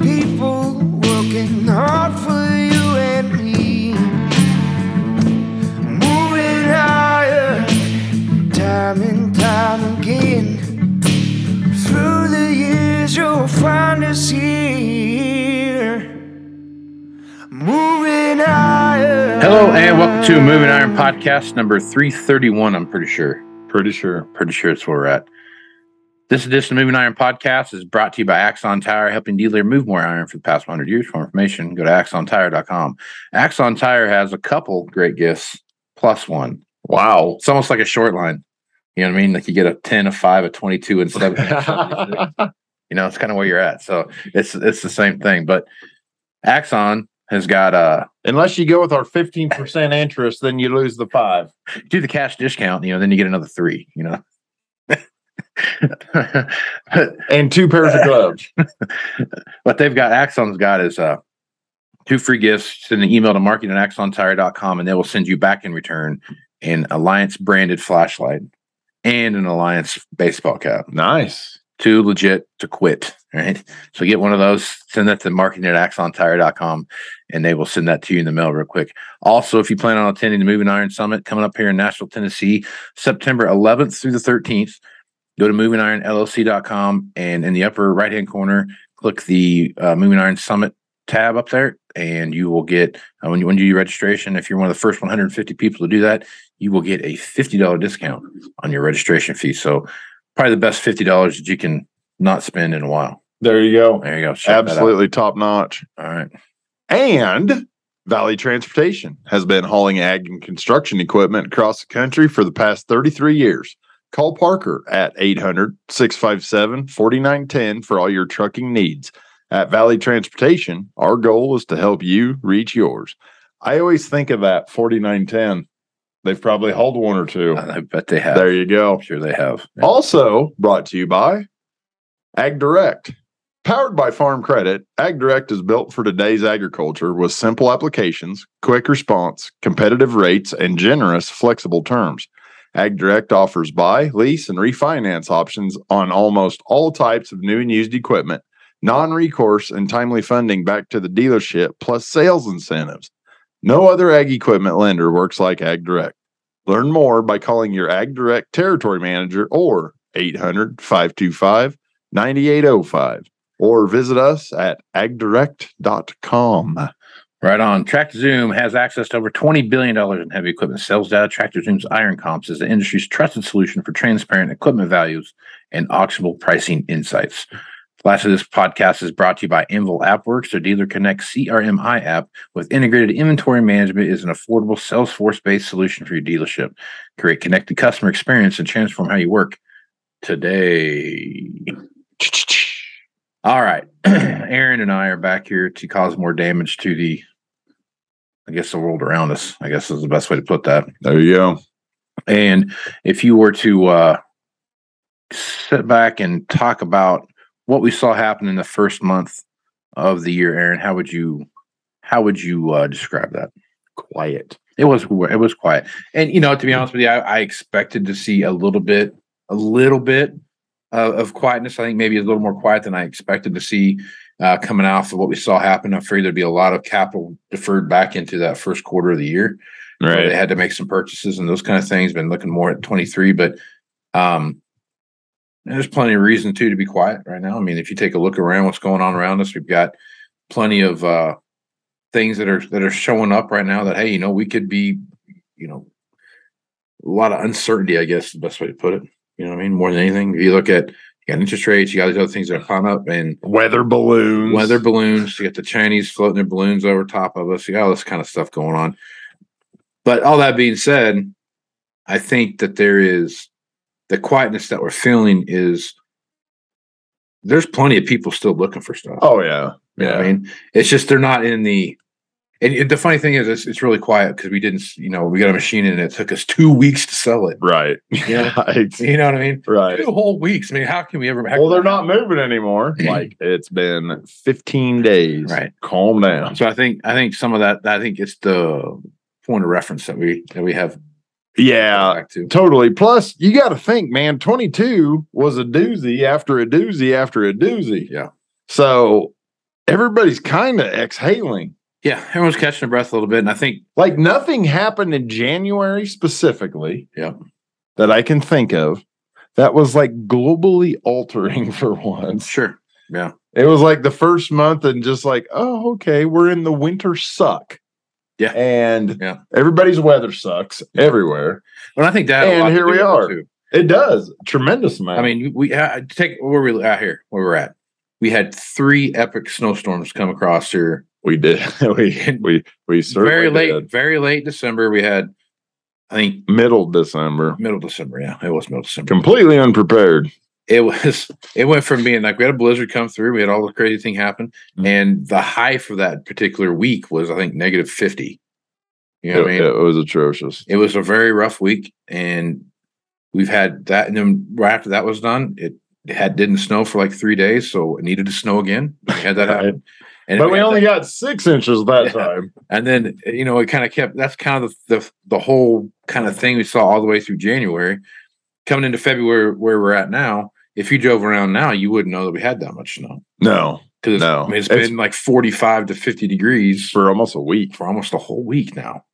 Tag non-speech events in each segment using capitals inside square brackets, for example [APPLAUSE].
people working hard for you and me. Time time again. Through the years, you'll find. Moving. Hello and welcome to Moving Iron Podcast number 331, I'm pretty sure. Pretty sure. Pretty sure it's where we're at. This edition of Moving Iron Podcast is brought to you by Axon Tire, helping dealer move more iron for the past 100 years. For information, go to axontire.com. Axon Tire has a couple great gifts, plus one. Wow. It's almost like a short line. You know what I mean? Like you get a 10, a 5, a 22, and 7. [LAUGHS] you know, it's kind of where you're at. So it's it's the same thing. But Axon has got uh Unless you go with our 15% interest, then you lose the five. do the cash discount, you know, then you get another three, you know. [LAUGHS] And two pairs of gloves. [LAUGHS] what they've got Axon's got is uh two free gifts. Send an email to marketing at axontire.com and they will send you back in return an Alliance branded flashlight and an Alliance baseball cap. nice. Too legit to quit. Right. So get one of those, send that to marketing at axontire.com and they will send that to you in the mail real quick. Also, if you plan on attending the Moving Iron Summit coming up here in Nashville, Tennessee, September 11th through the 13th, go to movingironllc.com and in the upper right hand corner, click the uh, Moving Iron Summit tab up there, and you will get uh, when you when you do your registration. If you're one of the first 150 people to do that, you will get a $50 discount on your registration fee. So probably the best $50 that you can not spend in a while. There you go. There you go. Check. Absolutely top notch. All right. And Valley Transportation has been hauling ag and construction equipment across the country for the past 33 years. Call Parker at 800 657 4910 for all your trucking needs. At Valley Transportation, our goal is to help you reach yours. I always think of that 4910. They've probably hauled one or two. I bet they have. There you go. I'm sure they have. Also brought to you by Ag Direct. Powered by Farm Credit, Ag Direct is built for today's agriculture with simple applications, quick response, competitive rates, and generous, flexible terms. Ag Direct offers buy, lease, and refinance options on almost all types of new and used equipment, non recourse and timely funding back to the dealership, plus sales incentives. No other ag equipment lender works like Ag Direct. Learn more by calling your Ag Direct territory manager or 800 525 9805 or visit us at agdirect.com. Right on. Tractor Zoom has access to over $20 billion in heavy equipment sales data. Tractor Zoom's Iron Comps is the industry's trusted solution for transparent equipment values and auctionable pricing insights. Lastly, this podcast is brought to you by Anvil AppWorks, their Dealer Connect CRMI app with integrated inventory management is an affordable Salesforce-based solution for your dealership. Create connected customer experience and transform how you work today. [SNIFFS] All right. [CLEARS THROAT] Aaron and I are back here to cause more damage to the, I guess, the world around us. I guess is the best way to put that. There you go. And if you were to uh, sit back and talk about what we saw happen in the first month of the year, Aaron, how would you how would you uh, describe that? Quiet. It was it was quiet, and you know, to be honest with you, I, I expected to see a little bit, a little bit of, of quietness. I think maybe a little more quiet than I expected to see uh, coming off of what we saw happen. I figured there'd be a lot of capital deferred back into that first quarter of the year. Right. They had to make some purchases and those kind of things. Been looking more at 23, but um, there's plenty of reason too to be quiet right now. I mean, if you take a look around what's going on around us, we've got plenty of uh, things that are that are showing up right now that hey, you know, we could be, you know, a lot of uncertainty. I guess is the best way to put it. You know what I mean? More than anything, if you look at you got interest rates, you got these other things that are up, and Weather balloons. weather balloons. You got the Chinese floating their balloons over top of us. You got all this kind of stuff going on. But all that being said, I think that there is the quietness that we're feeling is there's plenty of people still looking for stuff. Oh yeah. You know Yeah. I mean, it's just they're not in the. And the funny thing is, it's, it's really quiet because we didn't, you know, we got a machine and it took us two weeks to sell it. Right. [LAUGHS] Yeah. [LAUGHS] Right. You know what I mean? Right. Two whole weeks. I mean, how can we ever? Well, they're not moving anymore. [CLEARS THROAT] Like it's been 15 days. Right. Calm down. So I think I think some of that I think it's the point of reference that we that we have Yeah. to. Totally. Plus, you got to think, man, 22 was a doozy after a doozy after a doozy. Yeah. So everybody's kind of exhaling. Yeah, everyone's catching their breath a little bit, and I think Like nothing happened in January specifically. Yeah. That I can think of that was like globally altering [LAUGHS] for once. sure, Yeah. It was like the first month and just like, oh, okay, we're in the winter suck. Yeah. And Yeah. everybody's weather sucks everywhere. but I think that And here we are. too. It does. Tremendous amount. I mean, we uh, take where we out here, where we're at. We had three epic snowstorms come across here. We did. [LAUGHS] we we we certainly very late, did. very late December. We had, I think, Middle December. middle December. Yeah, it was middle December. Completely unprepared. it was [LAUGHS] it went from being like we had a blizzard come through, we had all the crazy thing happen, Mhm. and the high for that particular week was I think negative fifty. You know what I mean? it was atrocious. it was a very rough week and we've had that and then right after that was done it had didn't snow for like three days so it needed to snow again we had that [LAUGHS] happen and but we only that- got six inches that Yeah. time. and then you know it kind of kept that's kind of the, the the whole kind of thing we saw all the way through january coming into february where we're at now if you drove around now you wouldn't know that we had that much snow No, because No. I mean, it's It's- been like 45 to 50 degrees for, almost a week. for almost a whole week now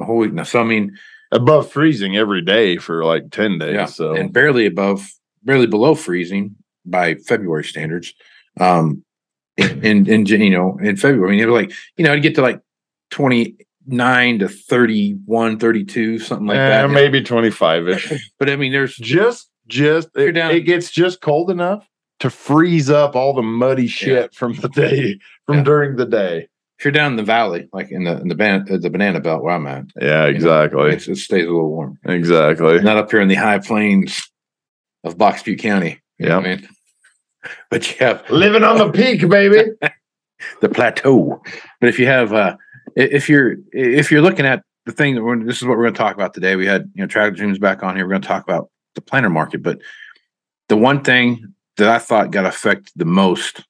a whole week now so i mean Above freezing every day for like 10 days. Yeah, So and barely above, barely below freezing by February standards. Um, in, in, you know, in February, I mean, it was like, you know, I'd get to like 29 to 31, 32, something like Eh, that. maybe 25 ish. [LAUGHS] But I mean, there's, just, just, You're it, down- it gets just cold enough to freeze up all the muddy shit from the day, from Yeah. during the day. if you're down in the valley, like in the, in the, ban- uh, the banana belt where I'm at, Yeah, exactly. it's, it stays a little warm. Exactly. Not up here in the high plains of Box Butte County. yeah I mean? [LAUGHS] But you have Living on the peak, baby. [LAUGHS] the plateau. But if you have, uh, if you're if you're looking at the thing that we're, this is what we're going to talk about today. We had you know Tractor Zoom's back on here. We're going to talk about the planter market, but the one thing that I thought got affected the most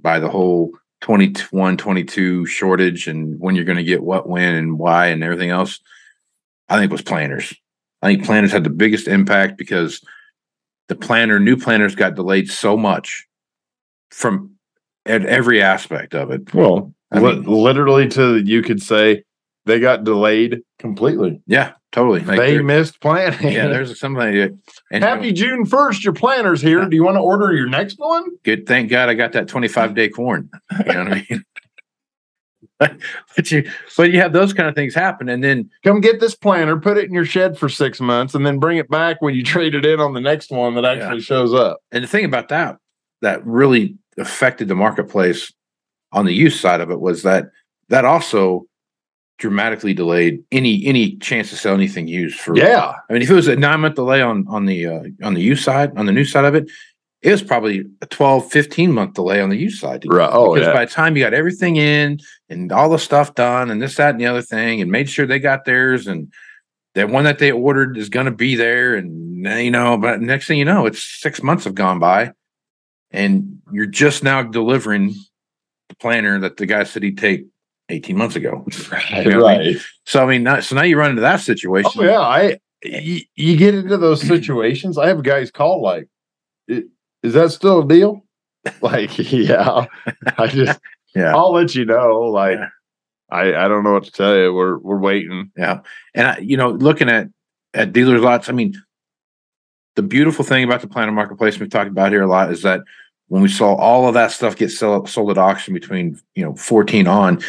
by the whole 21 22 shortage and when you're going to get what when and why and everything else i think was planners i think planners had the biggest impact because the planner new planners got delayed so much from at every aspect of it Well, I li- mean- literally to you could say they got delayed completely. Yeah, totally. Like they missed planning. yeah, there's [LAUGHS] something. and Happy June 1st, your planner's here. Do you want to order your next one? good. Thank God I got that 25 day corn. [LAUGHS] You know what I mean? [LAUGHS] but you, but you have those kind of things happen, and then Come get this planner, put it in your shed for six months, and then bring it back when you trade it in on the next one that actually shows up. and the thing about that that really affected the marketplace on the use side of it was that that also dramatically delayed any any chance to sell anything used for Yeah. I mean, if it was a nine month delay on on the uh, on the use side, on the new side of it, it was probably a 12, 15 month delay on the use side. Right. Oh, because yeah. by the time you got everything in and all the stuff done and this, that, and the other thing, and made sure they got theirs and that one that they ordered is going to be there, and uh, you know, but next thing you know, it's six months have gone by, and you're just now delivering the planner that the guy said he'd take eighteen months ago. Right. [LAUGHS] You know what I right. So I mean, not, so now you run into that situation. Oh, yeah. I, you, you get into those situations. I have guys call like, "I- is that still a deal? [LAUGHS] Like, yeah. I just, Yeah. I'll let you know. Like, Yeah. I, I don't know what to tell you. We're, we're waiting. Yeah. And I, you know, looking at at dealers lots, I mean, the beautiful thing about the planner marketplace we've talked about here a lot is that when we saw all of that stuff get sell, sold at auction between you know 14 on,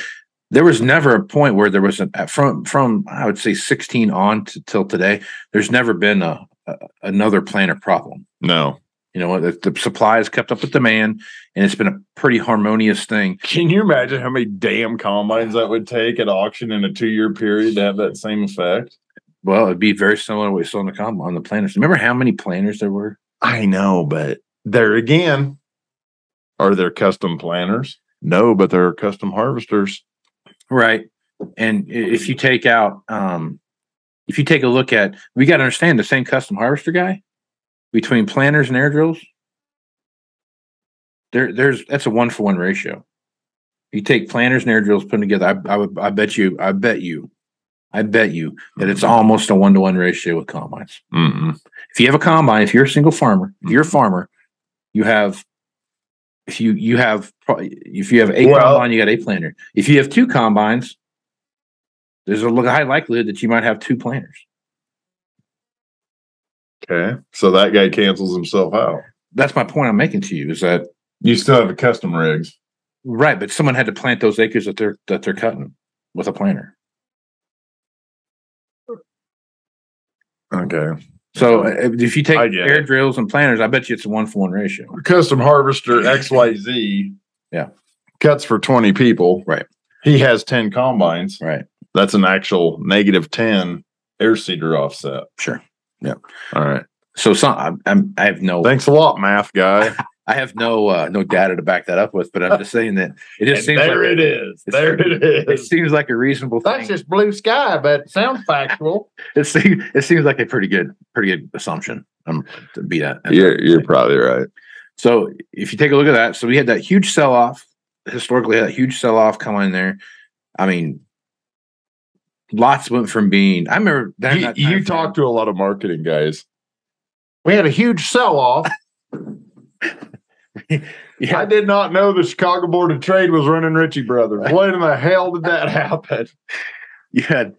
there was never a point where there was a from from I would say 16 on to, till today. There's never been a, a another planner problem. No. You know, the, the supply has kept up with demand, and it's been a pretty harmonious thing. Can you imagine how many damn combines that would take at auction in a two year period to have that same effect? Well, it'd be very similar to what we saw on the com on the planners. Remember how many planners there were? I know, but there again, are there custom planners? No, but there are custom harvesters. Right. And if you take out, um, if you take a look at, we got to understand the same custom harvester guy between planters and air drills. There, there's that's a one for one ratio. You take planters and air drills put 'em together. I, I would, I bet you, I bet you, I bet you that it's mm-hmm. almost a one to one ratio with combines. Mm-mm. If you have a combine, if you're a single farmer, if you're a mm-hmm. farmer, you have. If you you have if you have a Well- combine, you got a planter. If you have two combines, there's a high likelihood that you might have two planters. Okay. So that guy cancels himself out. That's my point I'm making to you is that You still have a custom rigs. right, but someone had to plant those acres that they're that they're cutting with a planter. Okay. So uh, if you take air it. drills and planters, I bet you it's a one for one ratio. Custom harvester XYZ. Yeah. Cuts for 20 people. Right. He has 10 combines. Right. That's an actual negative 10 air seeder offset. Sure. All right. So some I'm, I'm I have no Thanks a lot, math guy. [LAUGHS] I have no uh, no data to back that up with, but I'm just saying that it just And seems there like it is. There it's- it it is. seems like a reasonable thing. That's just blue sky, but it sounds factual. [LAUGHS] it seems it seems like a pretty good pretty good assumption. Um, to be that. You're you're probably right. So if you take a look at that, so we had that huge sell off. Historically, had that huge sell off come in there. I mean, lots went from being. I remember during You, that you time talk to a lot of marketing guys. We had a huge sell off. [LAUGHS] yeah, I did not know the Chicago Board of Trade was running Ritchie Brothers. When in the hell did that happen? you had.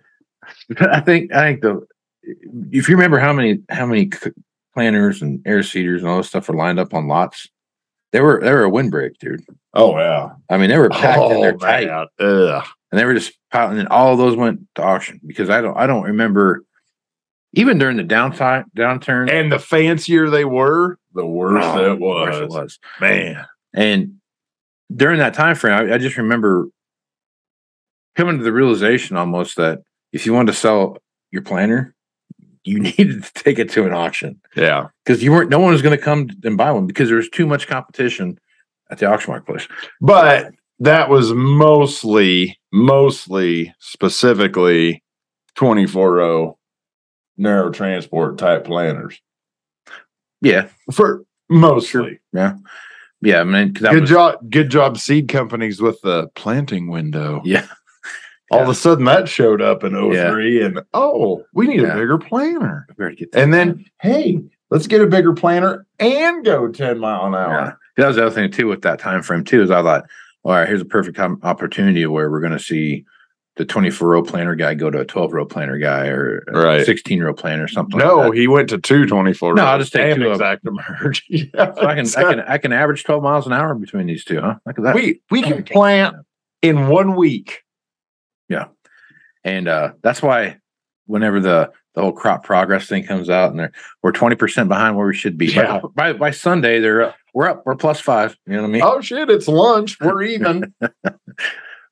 I think I think the if you remember how many how many c- planners and air seeders and all this stuff were lined up on lots, they were they were a windbreak, dude. Oh yeah. I mean, they were packed in Oh there tight, man. Ugh. And they were just piling. And all of those went to auction because I don't I don't remember even during the downside downturn. And the fancier they were, the worse oh, it was. worse it was. Man. And during that time frame, I, I just remember coming to the realization almost that if you wanted to sell your planner, you [LAUGHS] needed to take it to an auction Yeah. because you weren't. No one was going to come and buy one because there was too much competition at the auction marketplace. But that was mostly, mostly specifically 24 row narrow transport type planners. Yeah, For mostly. yeah, yeah. I mean, Good was- job. Good job, seed companies with the planting window. Yeah, All of a sudden that showed up in 03 and oh, we need Yeah. a bigger planner. And then, hey, let's get a bigger planner and go 10 mile an Yeah. hour. That was the other thing too with that time frame too. Is I thought, all right, here's a perfect opportunity where we're going to see the 24 row planter guy go to a 12 row planter guy or a Right. 16 row planter or something. No, like that. he went to two 24. No, I'll just take two ExactEmerge. yeah, [LAUGHS] So I can I can I can average 12 miles an hour between these two, huh? Look at that. we we can plant in one week. Yeah, and uh, that's why whenever the the whole crop progress thing comes out and they're we're 20% behind where we should be By- Yeah. by, by sunday they're we're up. We're plus five. You know what i mean? Oh shit, it's lunch. We're [LAUGHS] even.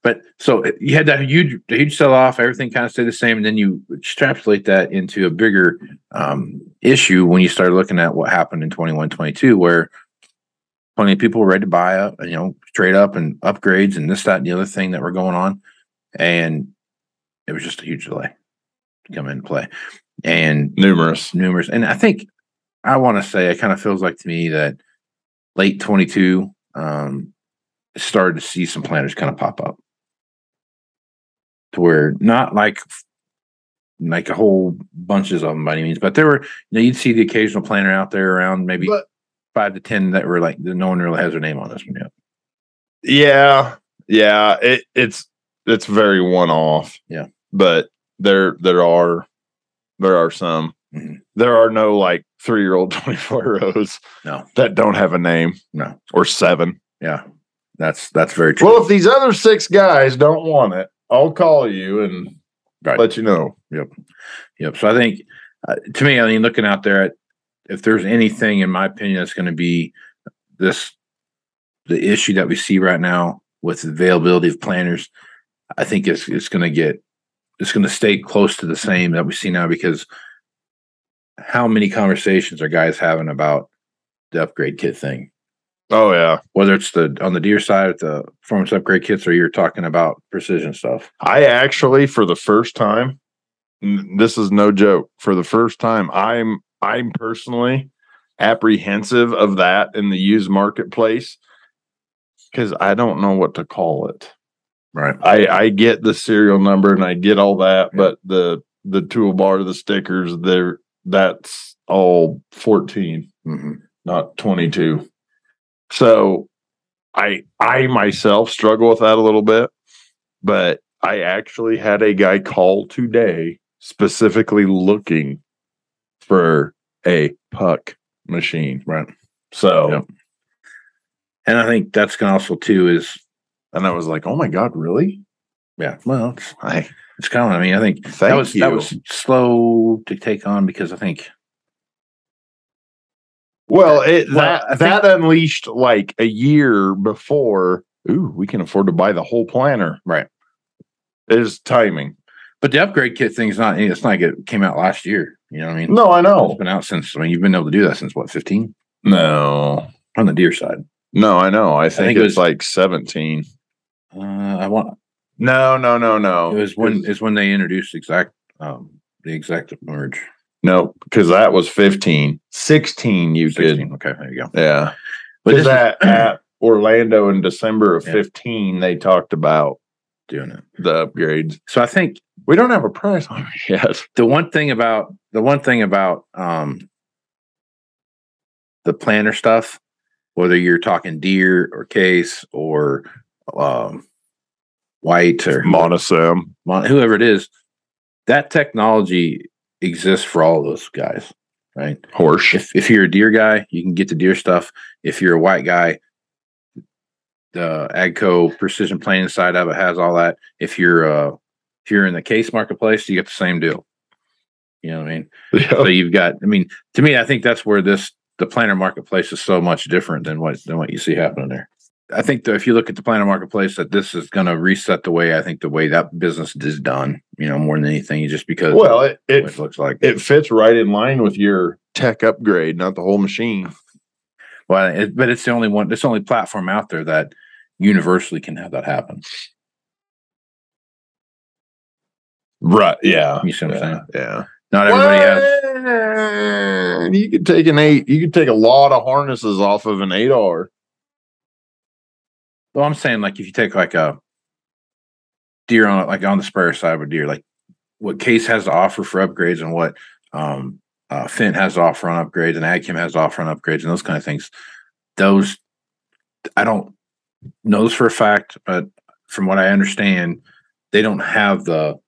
but so uh, you had that huge huge sell off everything kind of stayed the same. And then you extrapolate that into a bigger um, issue when you start looking at what happened in 21 22 where plenty of people were ready to buy up you know straight up and upgrades and this that and the other thing that were going on. And it was just a huge delay to come into play. And Numerous. numerous. And i think i want to say it kind of feels like to me that late 22 um started to see some planners kind of pop up to where not like like a whole bunches of them by any means but there were you know you'd see the occasional planner out there around maybe But five to ten that were like no one really has their name on this one yet yeah, yeah, it, it's it's very one off. Yeah. But there there are there are some. Mhm. There are no like three year old [LAUGHS] 24 rows no that don't have a name no or seven. yeah that's that's very true Well, if these other six guys don't want it, I'll call you and Right. let you know. Yep. Yep. So I think, uh, to me, I mean, looking out there, at, if there's anything, in my opinion, that's going to be this, the issue that we see right now with availability of planners, I think it's it's going to get, it's going to stay close to the same that we see now because how many conversations are guys having about the upgrade kit thing? Oh yeah. Whether it's the on the Deere side with the performance upgrade kits, or you're talking about precision stuff. I actually, for the first time, this is no joke. For the first time, I'm I'm personally apprehensive of that in the used marketplace because I don't know what to call it. Right. I I get the serial number and I get all that, but the the toolbar, the stickers, there that's all 14, hmm not 22. So I I myself struggle with that a little bit, but I actually had a guy call today specifically looking for a puck machine. Right. So Yep. And I think that's also too is and I was like, "Oh my god, really?" yeah. Well, it's, I it's kind of. I mean, I think thank that was you. that was slow to take on because I think Well, it Well, that think- that unleashed like a year before. Ooh, we can afford to buy the whole planner. Right. Is timing. but the upgrade kit thing's not. It's not like it came out last year. You know what I mean? No, I know. It's been out since. I mean, you've been able to do that since what? Fifteen No, on the Deere side. no, I know. I think, think it it's was- like seventeen. Uh, I want. No, no, no, no. It was when is when they introduced exact um the exact merge. no, because that was fifteen. Sixteen, you 16. Okay, there you go. Yeah, But is at, [CLEARS THROAT] at Orlando in December of Yeah. fifteen, they talked about doing it. the upgrades. So I think We don't have a price on it yet. [LAUGHS] the one thing about the one thing about um the planner stuff, whether you're talking Deere or case or um white or Monosem. mon- whoever it is, that technology exists for all those guys, right? Horse. If if you're a Deere guy, you can get the Deere stuff. If you're a white guy, the Agco precision planning side of it has all that. If you're uh if you're in the case marketplace, you get the same deal. You know what I mean? So you've got, I mean, to me, I think that's where this the planner marketplace is so much different than what than what you see happening there. I think that if you look at the planner marketplace, that this is going to reset the way I think the way that business is done. You know, more than anything, just because Well, it, it, it looks like. it fits right in line with your tech upgrade, not the whole machine. well, it, but it's the only one. It's the only platform out there that universally can have that happen. Right. Yeah. You see what I'm saying? Yeah. Not everybody has. You could take an eight. You could take a lot of harnesses off of an eight R. Well, I'm saying like if you take like a Deere on like on the spur side of a Deere, like what Case has to offer for upgrades and what um uh Finn has to offer on upgrades and Agchem has to offer on upgrades and those kind of things. Those I don't know this for a fact, but from what I understand, they don't have the.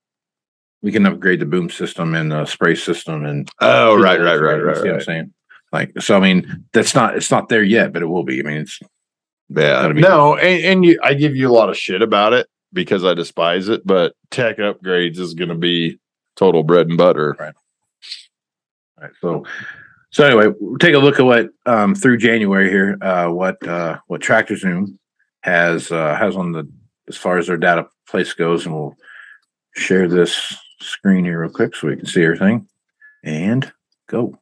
We can upgrade the boom system and the spray system and. Oh, right, right, right, right, See what I'm saying? Like, so I mean, that's not, it's not there yet, but it will be. I mean, it's, Yeah. Gotta be- No, and, and you I give you a lot of shit about it because I despise it, but tech upgrades is gonna be total bread and butter. Right. Right. So, so anyway, we'll take a look at what um, through January here, uh, what uh, what Tractor Zoom has uh, has on the as far as their data place goes, and we'll share this screen here real quick so we can see everything. And go.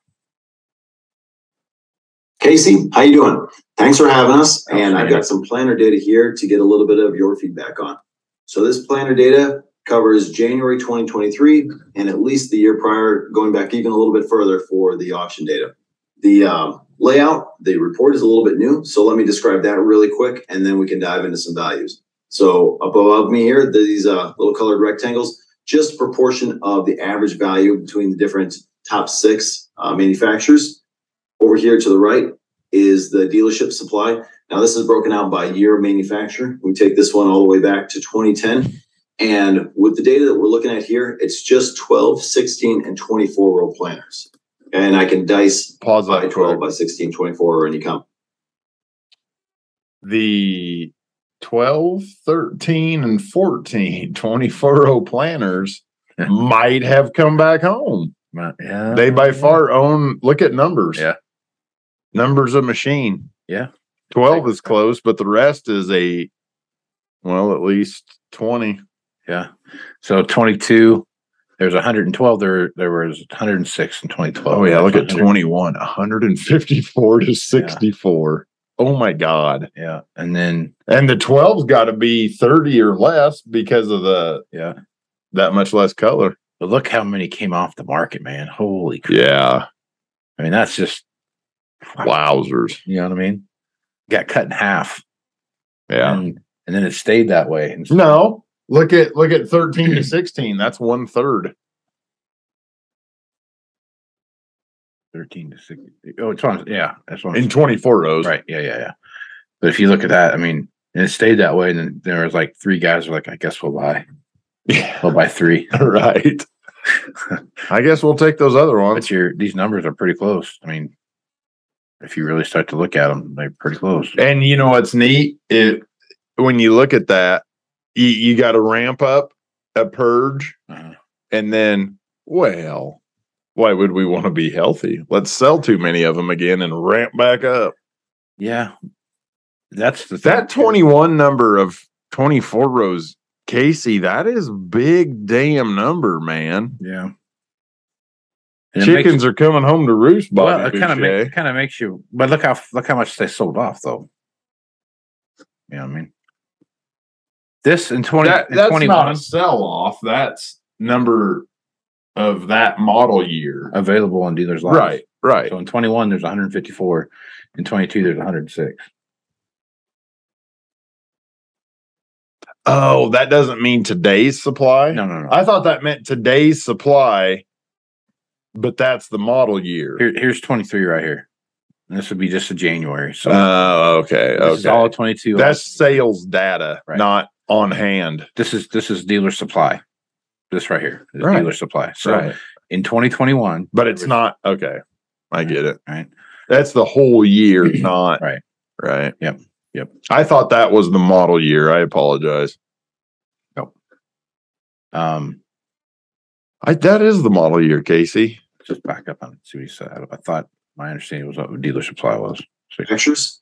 Casey, how you doing? Thanks for having us. And I've got some planner data here to get a little bit of your feedback on. So this planner data covers January 2023 and at least the year prior, going back even a little bit further for the auction data. The um, layout, the report is a little bit new. So let me describe that really quick and then we can dive into some values. So up above me here, these uh, little colored rectangles, just proportion of the average value between the different top six uh, manufacturers. Over here to the right is the dealership supply. Now, this is broken out by year of manufacturer. We take this one all the way back to 2010. And with the data that we're looking at here, it's just 12, 16, and 24 row planners. And I can dice Pause by 12, quick. by 16, 24, or any count. The 12, 13, and 14 [LAUGHS] 24 row planners [LAUGHS] might have come back home. Yeah. They by far own look at numbers. Yeah. Numbers of machine. Yeah. 12 is close, but the rest is a well, at least 20. Yeah. So 22. There's 112. There there was 106 in 2012. Oh yeah, look at 100 21, 154 to 64. Oh my god. Yeah, and then And the 12's got to be 30 or less because of the yeah, that much less color. but look how many came off the market, man. Holy crap. Yeah. I mean, that's just Wowzers. you know what I mean. Got cut in half. Yeah. and, and then it stayed that way. And No. Look at look at 13 to 16. That's one third. 13 to 16. Oh, it's on. Yeah, that's one. In 24 rows. Right. Yeah, yeah, yeah. But if you look at that, I mean, and it stayed that way. And then there was like three guys were like, I guess we'll buy. Yeah. We'll buy three. [LAUGHS] Right. [LAUGHS] I guess we'll take those other ones. But your these numbers are pretty close. I mean, if you really start to look at them, they're pretty close. And you know what's neat? It when you look at that, you, you got to ramp up a purge, Uh, and then, well, why would we want to be healthy? Let's sell too many of them again and ramp back up. yeah, that's the That 21 number of 24 rows, Casey, that is big damn number, man. Yeah. And Chickens are coming home to roost, Bobby well, it kind of makes kind of makes you. But look how look how much they sold off though. You know what I mean? This in twenty That- in that's twenty not a sell off. That's number of that model year. available on dealers lots. Right, right. So in twenty one there's one hundred fifty four. In twenty two there's one hundred six. Oh, that doesn't mean today's supply. No, no, no. I thought that meant today's supply, but that's the model year. Here, here's twenty three right here. And this would be just a January. So Oh, okay, this is okay. all twenty two. That's sales data, Right. not on hand. this is this is dealer supply. This right here is Right. dealer supply. So in 2021, but it's not okay. I get it. right. That's the whole year, [CLEARS THROAT] not Right. Right. Yep. Yep. I thought that was the model year. I apologize. Um, I that is the model year, Casey. Just back up on see what he said. I thought my understanding was what dealer supply was. So, manufacturers.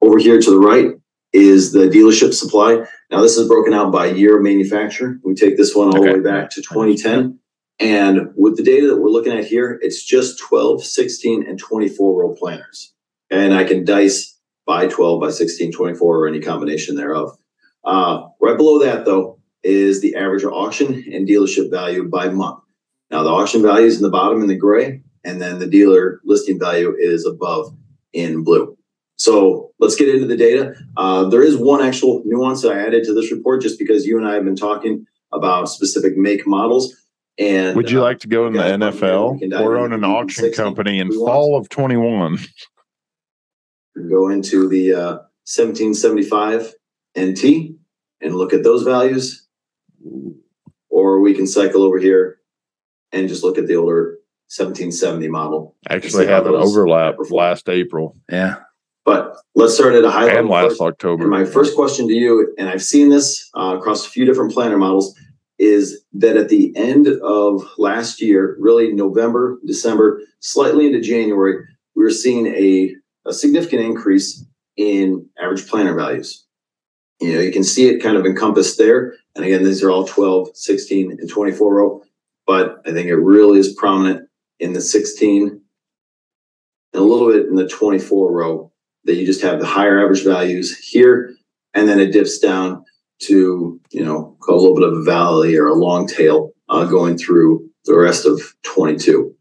Over here to the right is the dealership supply. Now, this is broken out by year of manufacturer. We take this one all the way back to 2010. And with the data that we're looking at here, it's just 12, 16, and 24 row planners. And I can dice by 12, by 16, 24, or any combination thereof. Uh, right below that, though, is the average auction and dealership value by month. Now, the auction value is in the bottom in the gray, and then the dealer listing value is above in blue. So let's get into the data. Uh, there is one actual nuance that I added to this report just because you and I have been talking about specific make models. And Would you uh, like to go in the guys want me to- we NFL or own an auction company in fall of 21? go into the uh, 1775 NT and look at those values? or we can cycle over here and just look at the older 1770 model. Actually, See how have an overlap perform. last April Yeah. But let's start at a high and level. last first. October. And my first question to you, and I've seen this uh, across a few different planner models, is that at the end of last year, really November, December, slightly into January, we were seeing a, a significant increase in average planner values. You know, you can see it kind of encompassed there. And again, these are all 12, 16, and 24 row. But I think it really is prominent in the 16 and a little bit in the 24 row that you just have the higher average values here, and then it dips down to you know a little bit of a valley or a long tail uh, going through the rest of 22.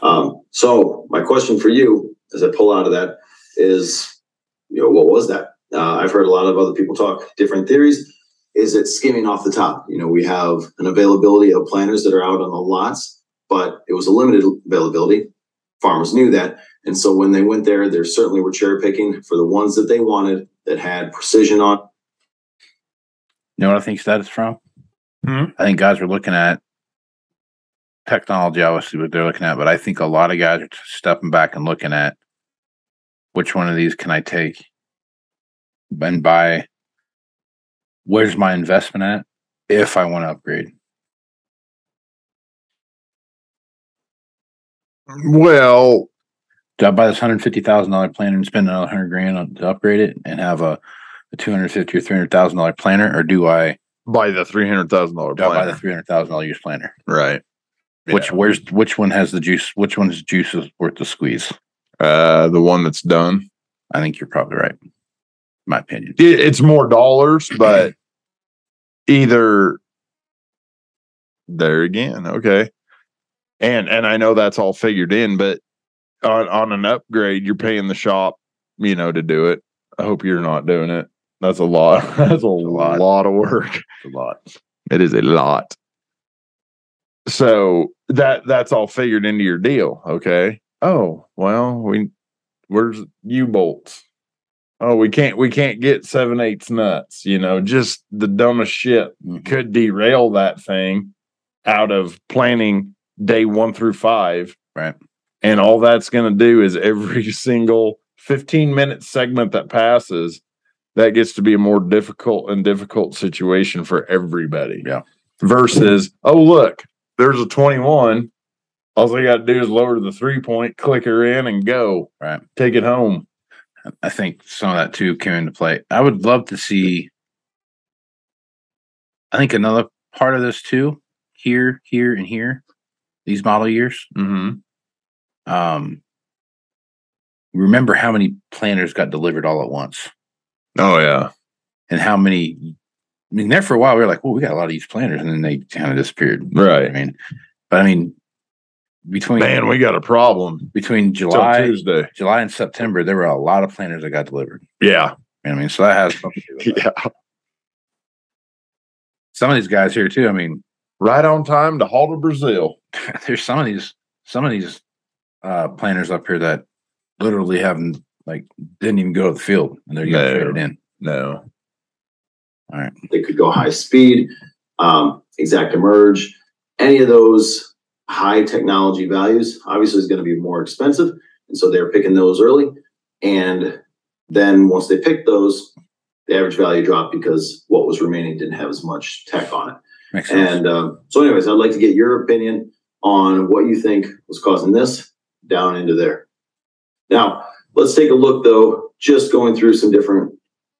Um, so my question for you, as I pull out of that, is you know what was that? Uh, I've heard a lot of other people talk different theories. Is it skimming off the top? You know, we have an availability of planters that are out on the lots, but it was a limited availability. Farmers knew that. And so when they went there, there certainly were cherry picking for the ones that they wanted that had precision on. You know what I think that is from? Hmm? I think guys are looking at technology, obviously, what they're looking at, but I think a lot of guys are just stepping back and looking at which one of these can I take and buy. Where's my investment at if I want to upgrade? well, Do I buy this hundred fifty thousand dollar planner and spend another hundred grand on, to upgrade it and have a, a two hundred fifty or three hundred thousand dollar planner, or do I buy the three hundred thousand dollar do I buy the three hundred thousand dollar used planner? right? Which where's which one has the juice? Which one's juice is worth the squeeze? uh, the one that's done. I think you're probably right. My opinion. It, it's more dollars, [CLEARS THROAT] but either there again, okay. And and I know that's all figured in, but on on an upgrade, you're paying the shop, you know, to do it. I hope you're not doing it. That's a lot. [LAUGHS] That's a, lot. lot of work. It's a lot. It is a lot. So that that's all figured into your deal, okay? Oh, well, we where's U bolts? Oh, we can't we can't get seven eighths nuts, you know, just the dumbest shit Mhm. could derail that thing out of planning day one through five. Right. And all that's gonna do is every [LAUGHS] single 15 minute segment that passes, that gets to be a more difficult and difficult situation for everybody. Yeah. Versus, oh look, there's a 21. All I got to do is lower the three point, click her in, and go. Right. Take it home. I think some of that too came into play. I would love to see. I think another part of this too, here, here, and here, these model years. Mm-hmm. Um, remember how many planners got delivered all at once, Oh yeah. and how many. I mean, there for a while we were like, "Well, we got a lot of these planners," and then they kind of disappeared. Right. I mean, but I mean, between Man, we got a problem. between July, Tuesday. July and September, there were a lot of planners that got delivered. Yeah. You know I mean, so that has something to do with that. Some of these guys here too. I mean, Right on time to haul to Brazil. [LAUGHS] there's some of these some of these uh planners up here that literally haven't like didn't even go to the field and they're getting No. traded in. No. All right. They could go high speed, um, ExactEmerge, any of those high technology values obviously is going to be more expensive. And so they're picking those early. And then once they pick those, the average value dropped because what was remaining didn't have as much tech on it. Makes. And um, so, anyways, I'd like to get your opinion on what you think was causing this down into there. Now, let's take a look though, just going through some different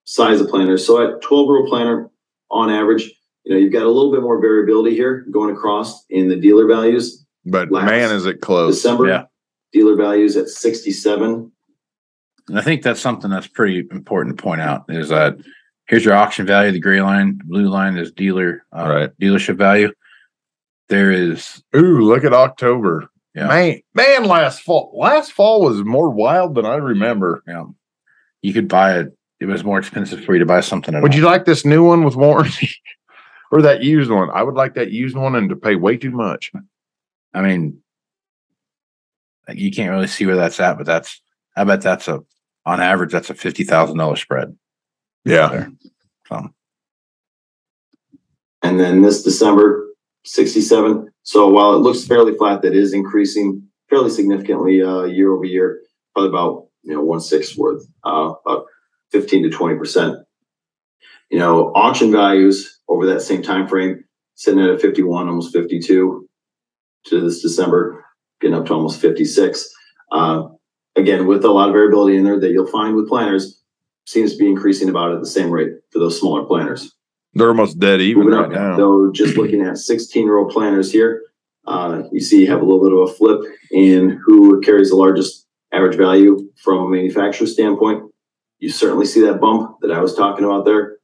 size of planners. So, at 12 row planner on average, you know, you've got a little bit more variability here going across in the dealer values. But Last man, is it close. December, yeah. dealer values at 67. And I think that's something that's pretty important to point out is that here's your auction value, the gray line, the blue line is dealer uh, Right. dealership value. There is Ooh, look at October. Yeah. Man, man, last fall. Last fall was more wild than I remember. you know you could buy it. It was more expensive for you to buy something. At Would all. you like this new one with warranty? [LAUGHS] or that used one? I would like that used one and to pay way too much. I mean, like, you can't really see where that's at, but that's I bet that's a on average that's a fifty thousand dollar spread Yeah. So And then this December, sixty-seven. So while it looks fairly flat, that is increasing fairly significantly, uh, year over year, probably about, you know, one sixth worth, uh, about fifteen to twenty percent. You know, auction values over that same time frame, sitting at a fifty-one, almost fifty-two to this December, getting up to almost fifty-six. Uh, again, with a lot of variability in there that you'll find with planters, seems to be increasing about at the same rate for those smaller planters. They're almost dead even right now. though, just looking at 16 year old planters here, uh, you see you have a little bit of a flip in who carries the largest average value from a manufacturer standpoint. You certainly see that bump that I was talking about there.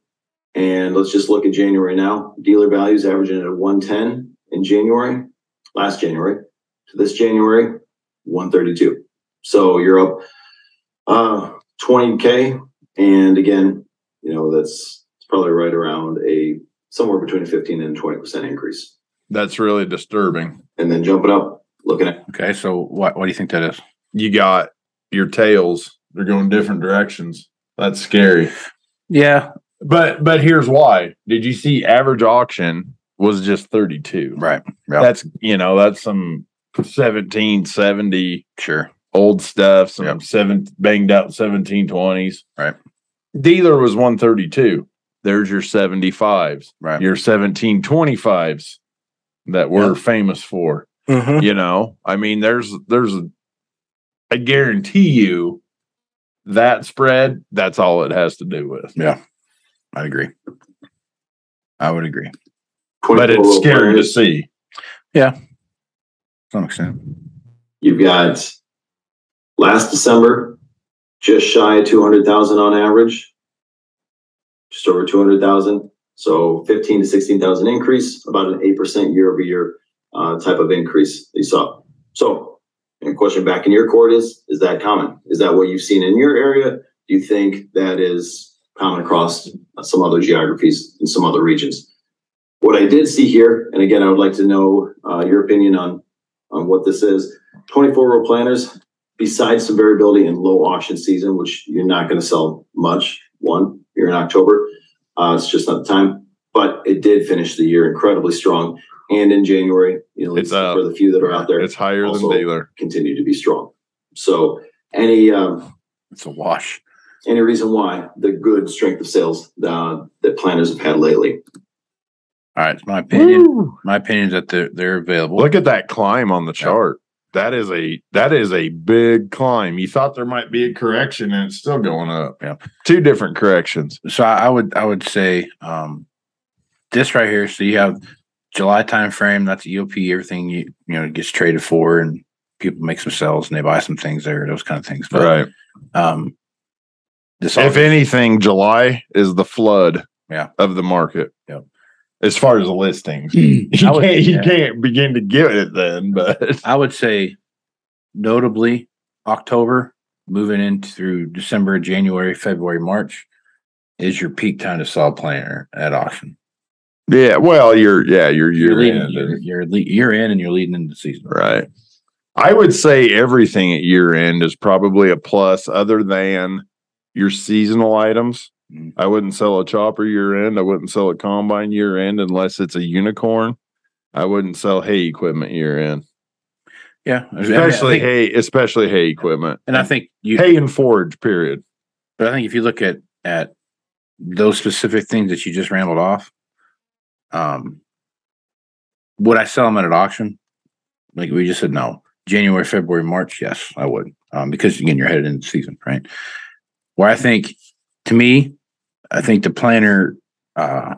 And let's just look at January now. Dealer values averaging at one ten in January, last January, to this January, one thirty-two. So you're up uh twenty K. And again, you know, that's probably right around a somewhere between a fifteen and twenty percent increase. That's really disturbing. And then jumping up, looking at Okay, so what what do you think that is? You got your tails, they're going different directions. That's scary. Yeah, But but here's why. Did you see average auction was just 32? right. Yeah, That's you know, that's some 1770 sure. old stuff, some Yep. seven banged out 1720s. Right. Dealer was 132. There's your 75s, Right. your 1725s that we're Yep. famous for. Mm-hmm. You know, I mean, there's there's I guarantee you that spread, that's all it has to do with. Yeah, I agree. I would agree. But it's scary to planters. see. To some extent. You've got last December, just shy of two hundred thousand on average. Just over two hundred thousand. So fifteen to sixteen thousand increase, about an eight percent year over year uh type of increase that you saw. So, and question back in your court is, is that common? Is that what you've seen in your area? Do you think that is common across some other geographies in some other regions? What I did see here, and again, I would like to know uh your opinion on on what this is. 24 row planters, besides some variability in low auction season, which you're not going to sell much, one, you're in October, uh, it's just not the time, but it did finish the year incredibly strong. And in January, you know, It's up. for the few that are out there, It's higher than dealer. continue to be strong. So, any um, It's a wash. Any reason why the good strength of sales uh, that planters have had lately? All right, it's my opinion. My opinion is that they're they're available. Look at that climb on the chart. That is a that is a big climb. You thought there might be a correction and it's still going up. Yeah. Two different corrections. so I I would I would say um this right here. So you have July time frame. That's EOP. Everything you you know gets traded for, and people make some sales and they buy some things there. Those kind of things. But, Right. Um. This If August- anything, July is the flood Yeah. of the market. Yep. As far as the listings. [CLEARS THROAT] You would- can't you yeah. can't begin to give it then, but I would say notably October moving in through December, January, February, March is your peak time to sell a planter at auction. yeah, well, you're yeah, you're You're end you're, you're, you're in and you're leading into season. right. I would say everything at year end is probably a plus other than your seasonal items. Mm. I wouldn't sell a chopper year end. I wouldn't sell a combine year end unless it's a unicorn. I wouldn't sell hay equipment year end, Yeah. I mean, I especially think- hay, especially hay equipment. and I think you, hay and forage. Period. but I think if you look at, at those specific things that you just rambled off, um, would I sell them at an auction? Like we just said, no. January, February, March, yes, I would. Um, because again, you're headed into season, right? Where I think, to me, I think the planter, uh,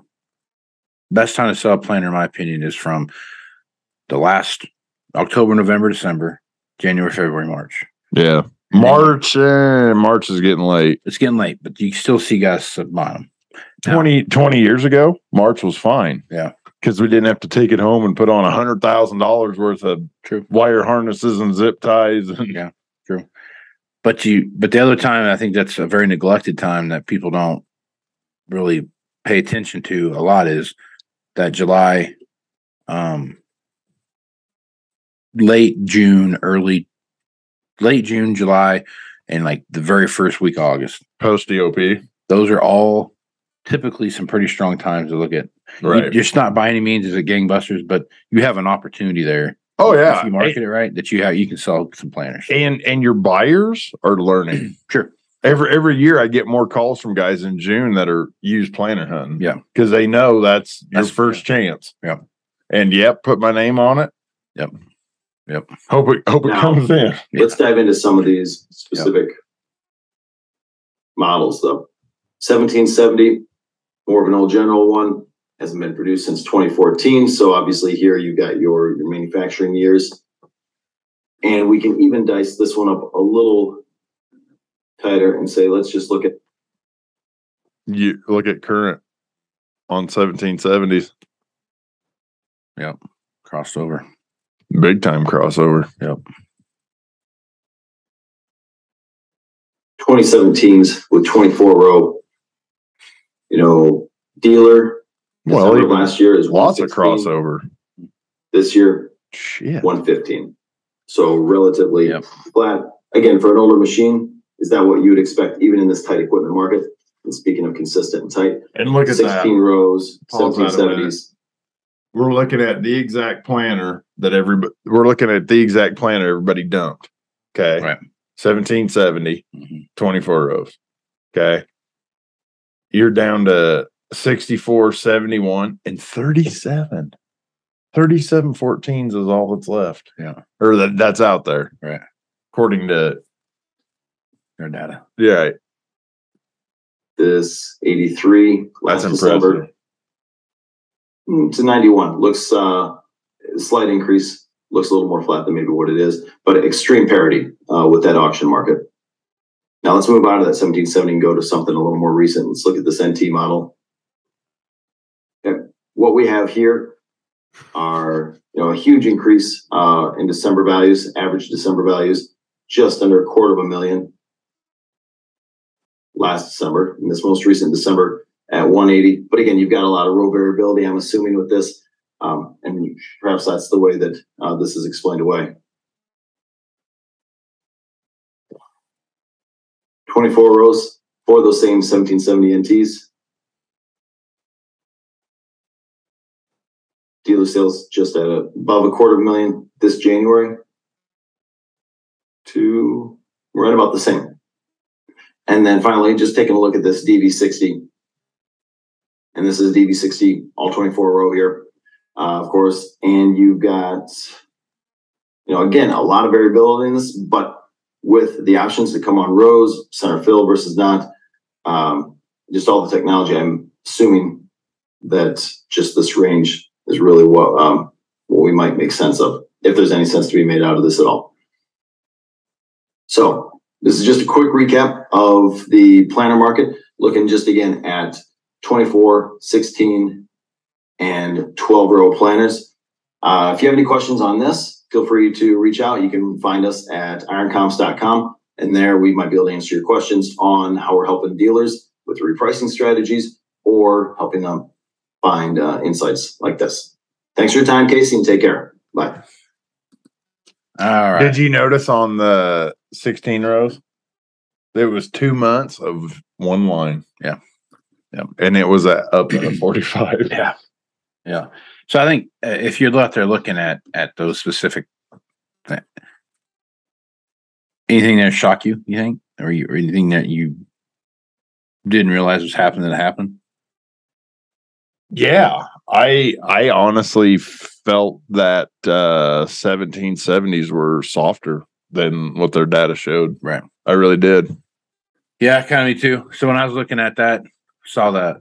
best time to sell a planter, in my opinion, is from the last October, November, December, January, February, March. Yeah, March. Eh, March is getting late. It's getting late, but you still see guys at the bottom. Yeah. 20, 20 years ago, March was fine. Yeah. Because we didn't have to take it home and put on a hundred thousand dollars worth of True. wire harnesses and zip ties. And Yeah. But you, but the other time, I think that's a very neglected time that people don't really pay attention to a lot is that July, um, late June, early, late June, July, and like the very first week of August. post DOP. Those are all typically some pretty strong times to look at. You- Right. Just not by any means is it gangbusters, but you have an opportunity there. Oh yeah, If you market it right, that you have you can sell some planters. And and your buyers are learning. [CLEARS THROAT] Sure. Every every year I get more calls from guys in June that are used planter hunting. Yeah. Because they know that's your That's- first chance. Yeah. And yep, put my name on it. Yep. Yep. Hope it hope it comes in. Let's dive into some of these specific models though. Seventeen seventy, more of an old general one, hasn't been produced since twenty fourteen, so obviously here you got your, your manufacturing years. And we can even dice this one up a little tighter and say, let's just look at You look at current on seventeen seventies. Crossed over. Big time crossover. Yep. 2017s with 24 row. You know, dealer. Well, December even last year is lots of crossover. This year, Shit. 115. So relatively Yep. flat. Again, for an older machine, is that what you would expect even in this tight equipment market? And speaking of consistent and tight, And look at 16 that. rows, Pause that 1770s. We're looking at the exact planter that everybody we're looking at the exact planter everybody dumped. Okay. Right. 1770, Mhm. 24 rows. Okay. You're down to 64, 71, and 37. 37 14s is all that's left. Yeah. Or that that's out there. Right. According to your data. yeah, This 83 last that's December. impressive. Mm, It's a 91. Looks uh, a slight increase. Looks a little more flat than maybe what it is, but extreme parity uh, with that auction market. Now let's move out of that 1770 and go to something a little more recent. Let's look at this NT model. What we have here are you know a huge increase uh, in December values, average December values, just under a quarter of a million last December. In this most recent December, at 180. But again, you've got a lot of row variability, I'm assuming, with this. Um, and perhaps that's the way that uh, this is explained away. 24 rows for those same 1770 NTs. Dealer sales just at above a quarter of a million this January. To right about the same. And then finally, just taking a look at this DB60 and this is DB60 all 24 row here, uh, of course. And you've got, you know, again, a lot of variability in this, but with the options that come on rows, center fill versus not, um, just all the technology, I'm assuming that just this range is really what, um, what we might make sense of, if there's any sense to be made out of this at all. So this is just a quick recap of the planter market, looking just again at 24, 16, and 12 row planters. Uh, if you have any questions on this, feel free to reach out. You can find us at ironcomps.com. And there we might be able to answer your questions on how we're helping dealers with repricing strategies or helping them find uh, insights like this. Thanks for your time, Casey, and take care. Bye. All right. Did you notice on the 16 rows? There was two months of one line. Yeah. Yeah. And it was at up at 45. [LAUGHS] Yeah. Yeah. So I think uh, if you're out there looking at at those specific thi- anything that shock you, you think, or, you, or anything that you didn't realize was happening that happened? Yeah. I I honestly felt that uh 1770s were softer than what their data showed. Right. I really did. Yeah, kind of me too. So when I was looking at that, saw that.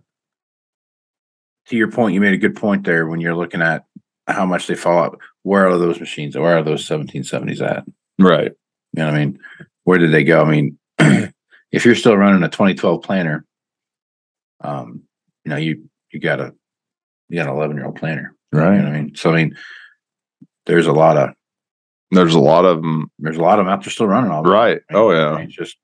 To your point, you made a good point there when you're looking at how much they fall out. Where are those machines? Where are those 1770s at? Right. You know what I mean? Where did they go? I mean, [CLEARS THROAT] if you're still running a 2012 planter, um, you know, you you got a you got an 11 year old planter. You know Right. I mean? So I mean, there's a lot of There's a lot of them. there's a lot of them out there still running all right. Right. Oh I yeah. mean, It's just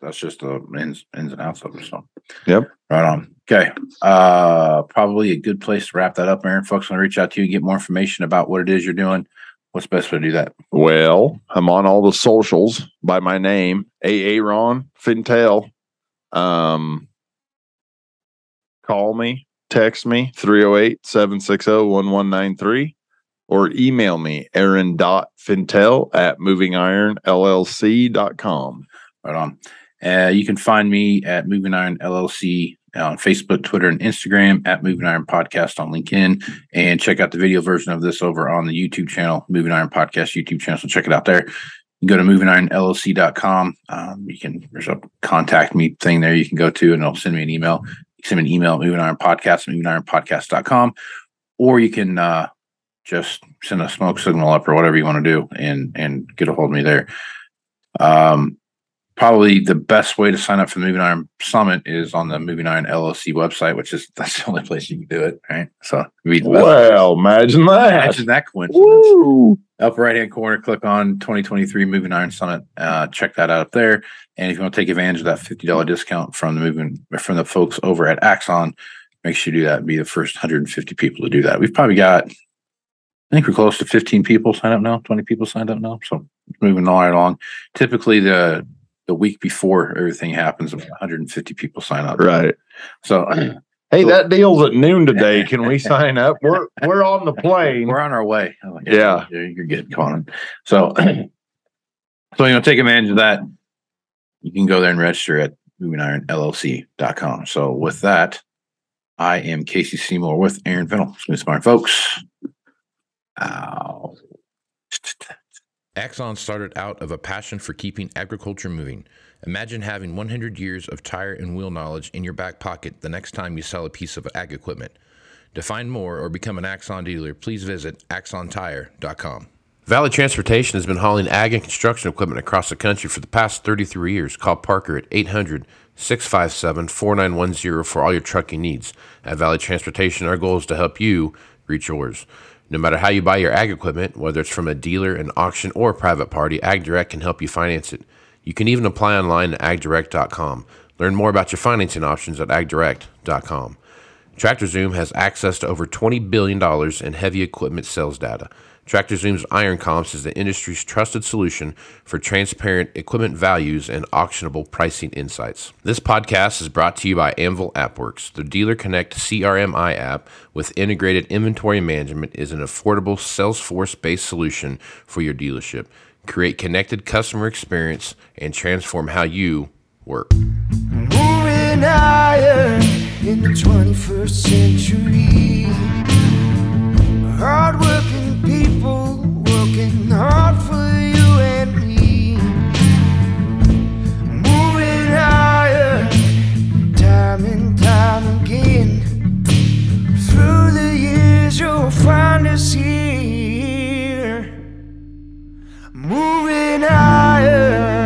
that's just the ins ins and outs of it. So Yep. right on. Okay. Uh probably a good place to wrap that up, Aaron. Folks want to reach out to you and get more information about what it is you're doing. What's the best way to do that? Well, I'm on all the socials by my name, AA Ron Fintel. Um, call me, text me 308 760 1193, or email me aaron.fintel at movingironllc.com. Right on. Uh, you can find me at Moving Iron LLC on Facebook, Twitter, and Instagram at Moving Iron Podcast on LinkedIn. And check out the video version of this over on the YouTube channel, Moving Iron Podcast YouTube channel. So check it out there. You go to movingironllc.com. Um, you can, there's a contact me thing there you can go to, and it'll send me an email. You can send me an email at Moving Iron Podcast, movingironpodcast.com, or you can uh, just send a smoke signal up or whatever you want to do and and get a hold of me there. Um, probably the best way to sign up for the Moving Iron Summit is on the Moving Iron LLC website, which is [LAUGHS] that's the only place you can do it, right? So be. Well, imagine that. Imagine that coincidence. Woo! Upper right hand corner, click on 2023 Moving Iron Summit. Uh, check that out up there. And if you want to take advantage of that $50 discount from the moving from the folks over at Axon, make sure you do that. Be the first 150 people to do that. We've probably got, I think we're close to 15 people signed up now, 20 people signed up now. So moving all right along. Typically, the the week before everything happens, 150 people sign up. Right. So [CLEARS THROAT] Hey, that deal's at noon today. [LAUGHS] Can we sign up? We're we're on the plane. we're on our way. Oh, like, Yeah. you're good. Come on. So, [CLEARS THROAT] so you know, take advantage of that. You can go there and register at movingironllc.com. So with that, I am Casey Seymour with Aaron Fintel, Smooth Smart folks. Ow. Axon started out of a passion for keeping agriculture moving. Imagine having 100 years of tire and wheel knowledge in your back pocket the next time you sell a piece of ag equipment. To find more or become an Axon dealer, please visit axontire.com. Valley Transportation has been hauling ag and construction equipment across the country for the past 33 years. Call Parker at 800 657 4910 for all your trucking needs. At Valley Transportation, our goal is to help you reach yours. No matter how you buy your ag equipment, whether it's from a dealer, an auction, or a private party, AgDirect can help you finance it. You can even apply online at agdirect.com. Learn more about your financing options at agdirect.com. TractorZoom has access to over $20 billion in heavy equipment sales data. TractorZoom's Iron Comps is the industry's trusted solution for transparent equipment values and auctionable pricing insights. This podcast is brought to you by Anvil AppWorks. The Dealer Connect CRMI app with integrated inventory management is an affordable Salesforce based solution for your dealership create connected customer experience, and transform how you work. Moving Iron in the 21st century. Hardworking people working hard for you and me. Moving Iron, time and time again. Through the years, you'll find us here moving iron.